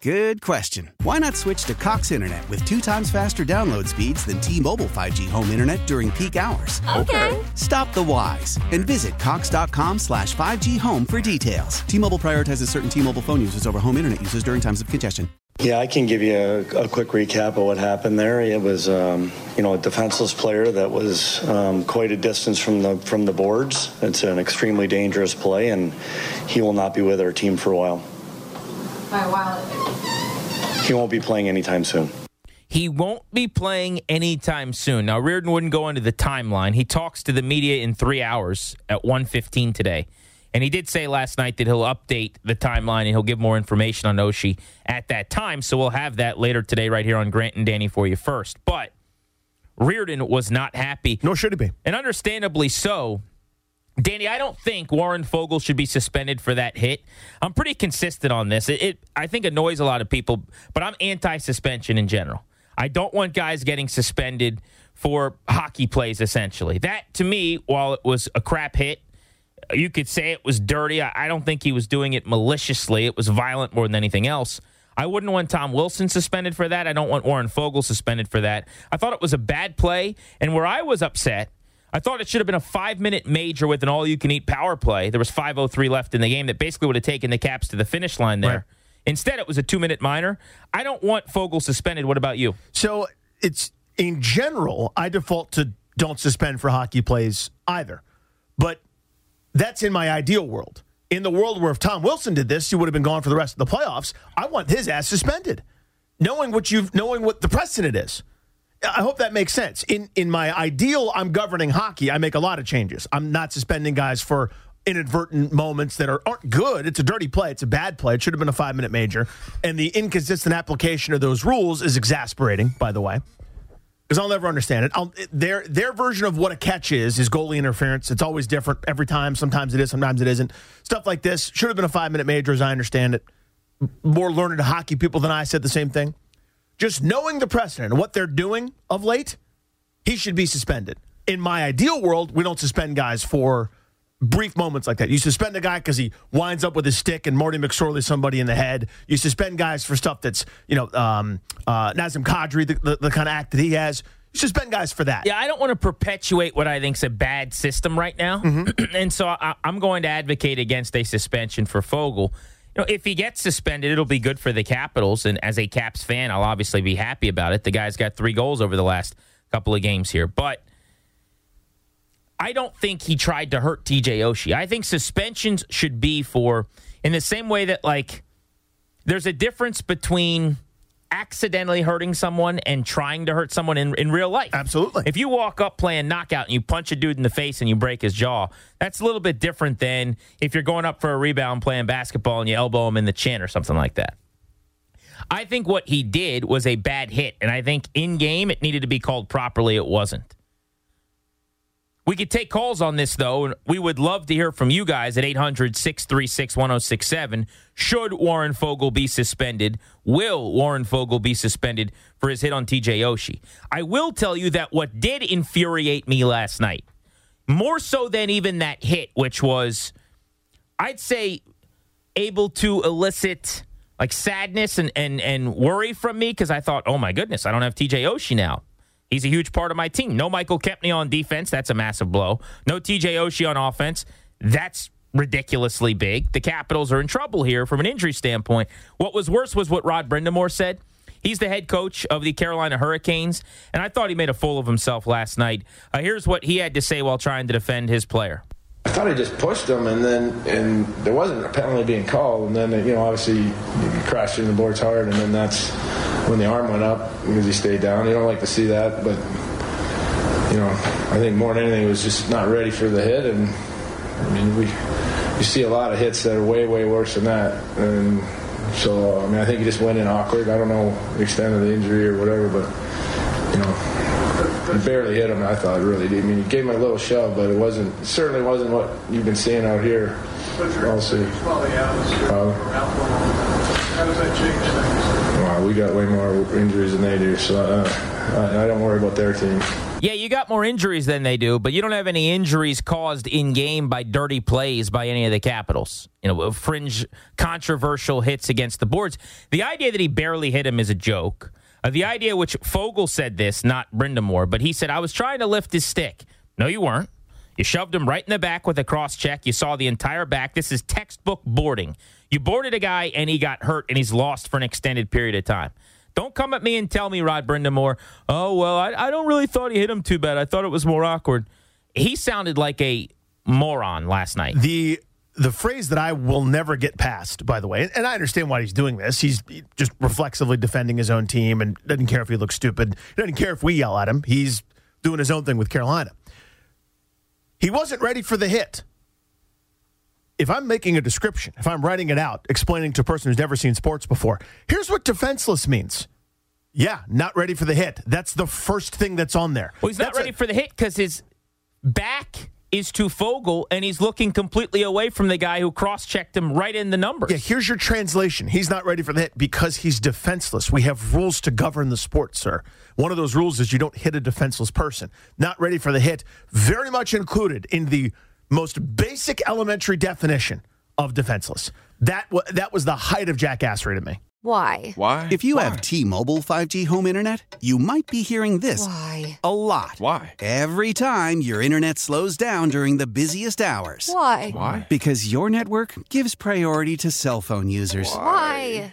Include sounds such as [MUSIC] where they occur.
Good question. Why not switch to Cox Internet with two times faster download speeds than T-Mobile 5G home internet during peak hours? Okay. Stop the whys and visit cox.com slash 5G home for details. T-Mobile prioritizes certain T-Mobile phone users over home internet users during times of congestion. Yeah, I can give you a, a quick recap of what happened there. It was, um, you know, a defenseless player that was um, quite a distance from the from the boards. It's an extremely dangerous play, and he will not be with our team for a while. By a while. He won't be playing anytime soon. He won't be playing anytime soon. Now, Reirden wouldn't go into the timeline. He talks to the media in three hours at 1.15 today. And he did say last night that he'll update the timeline and he'll give more information on Oshie at that time. So we'll have that later today right here on Grant and Danny for you first. But Reirden was not happy. Nor should he be. And understandably so. Danny, I don't think Warren Foegele should be suspended for that hit. I'm pretty consistent on this. It, it I think annoys a lot of people, but I'm anti-suspension in general. I don't want guys getting suspended for hockey plays. Essentially, that to me, while it was a crap hit, you could say it was dirty. I, I don't think he was doing it maliciously. It was violent more than anything else. I wouldn't want Tom Wilson suspended for that. I don't want Warren Foegele suspended for that. I thought it was a bad play, and where I was upset I thought it should have been a five minute major with an all you can eat power play. There was 5.03 left in the game that basically would have taken the Caps to the finish line there. Right. Instead, it was a two minute minor. I don't want Foegele suspended. What about you? So it's in general, I default to don't suspend for hockey plays either. But that's in my ideal world. In the world where if Tom Wilson did this, he would have been gone for the rest of the playoffs. I want his ass suspended, knowing what you've knowing what the precedent is. I hope that makes sense. In in my ideal, I'm governing hockey. I make a lot of changes. I'm not suspending guys for inadvertent moments that are, aren't good. It's a dirty play. It's a bad play. It should have been a five minute major. And the inconsistent application of those rules is exasperating, by the way. Because I'll never understand it. I'll, their their version of what a catch is is goalie interference. It's always different every time. Sometimes it is, sometimes it isn't. Stuff like this should have been a five minute major, as I understand it. More learned hockey people than I said the same thing. Just knowing the precedent and what they're doing of late, he should be suspended. In my ideal world, we don't suspend guys for brief moments like that. You suspend a guy because he winds up with his stick and Marty McSorley somebody in the head. You suspend guys for stuff that's, you know, um, uh, Nazem Kadri, the, the, the kind of act that he has. You suspend guys for that. Yeah, I don't want to perpetuate what I think's a bad system right now, [CLEARS THROAT] and so I, I'm going to advocate against a suspension for Foegele. You know, if he gets suspended, it'll be good for the Capitals, and as a Caps fan, I'll obviously be happy about it. The guy's got three goals over the last couple of games here, but I don't think he tried to hurt TJ Oshie. I think suspensions should be for in the same way that like there's a difference between accidentally hurting someone and trying to hurt someone in, in real life. Absolutely. If you walk up playing knockout and you punch a dude in the face and you break his jaw, that's a little bit different than if you're going up for a rebound playing basketball and you elbow him in the chin or something like that. I think what he did was a bad hit, and I think in game it needed to be called properly. It wasn't. We could take calls on this, though, and we would love to hear from you guys at 800 636 1067. Should Warren Foegele be suspended? Will Warren Foegele be suspended for his hit on TJ Oshie? I will tell you that what did infuriate me last night, more so than even that hit, which was, I'd say, able to elicit like sadness and, and, and worry from me because I thought, oh my goodness, I don't have TJ Oshie now. He's a huge part of my team. No Michael Kempny on defense. That's a massive blow. No TJ Oshie on offense. That's ridiculously big. The Capitals are in trouble here from an injury standpoint. What was worse was what Rod Brind'Amour said. He's the head coach of the Carolina Hurricanes, and I thought he made a fool of himself last night. Uh, here's what he had to say while trying to defend his player. I thought I just pushed him, and then and there wasn't a penalty being called, and then you know obviously he crashed in the boards hard, and then that's when the arm went up because he stayed down. You don't like to see that, but you know I think more than anything he was just not ready for the hit, and I mean we you see a lot of hits that are way way worse than that, and so I mean I think he just went in awkward. I don't know the extent of the injury or whatever, but you know. He barely hit him. I thought really. I mean, he gave him a little shove, but it wasn't. It certainly wasn't what you've been seeing out here. I'll see. Atmosphere Uh, around How does that change things? We got way more injuries than they do, so uh, I, I don't worry about their team. Yeah, you got more injuries than they do, but you don't have any injuries caused in game by dirty plays by any of the Capitals. You know, fringe controversial hits against the boards. The idea that he barely hit him is a joke. Uh, the idea which Foegele said this, not Brind'Amour, but he said, I was trying to lift his stick. No, you weren't. You shoved him right in the back with a cross check. You saw the entire back. This is textbook boarding. You boarded a guy and he got hurt and he's lost for an extended period of time. Don't come at me and tell me, Rod Brind'Amour, oh, well, I, I don't really thought he hit him too bad. I thought it was more awkward. He sounded like a moron last night. The the phrase that I will never get past, by the way, and I understand why he's doing this. He's just reflexively defending his own team and doesn't care if he looks stupid. He doesn't care if we yell at him. He's doing his own thing with Carolina. He wasn't ready for the hit. If I'm making a description, if I'm writing it out, explaining to a person who's never seen sports before, here's what defenseless means. Yeah, not ready for the hit. That's the first thing that's on there. Well, he's not ready a- for the hit because his back is to Foegele and he's looking completely away from the guy who cross checked him right in the numbers. Yeah, here's your translation. He's not ready for the hit because he's defenseless. We have rules to govern the sport, sir. One of those rules is you don't hit a defenseless person. Not ready for the hit, very much included in the most basic elementary definition of defenseless. That, wa that was the height of jackassery to me. Why? Why? If you have T-Mobile 5G home internet, you might be hearing this Why? a lot. Why? Every time your internet slows down during the busiest hours. Why? Why? Because your network gives priority to cell phone users. Why?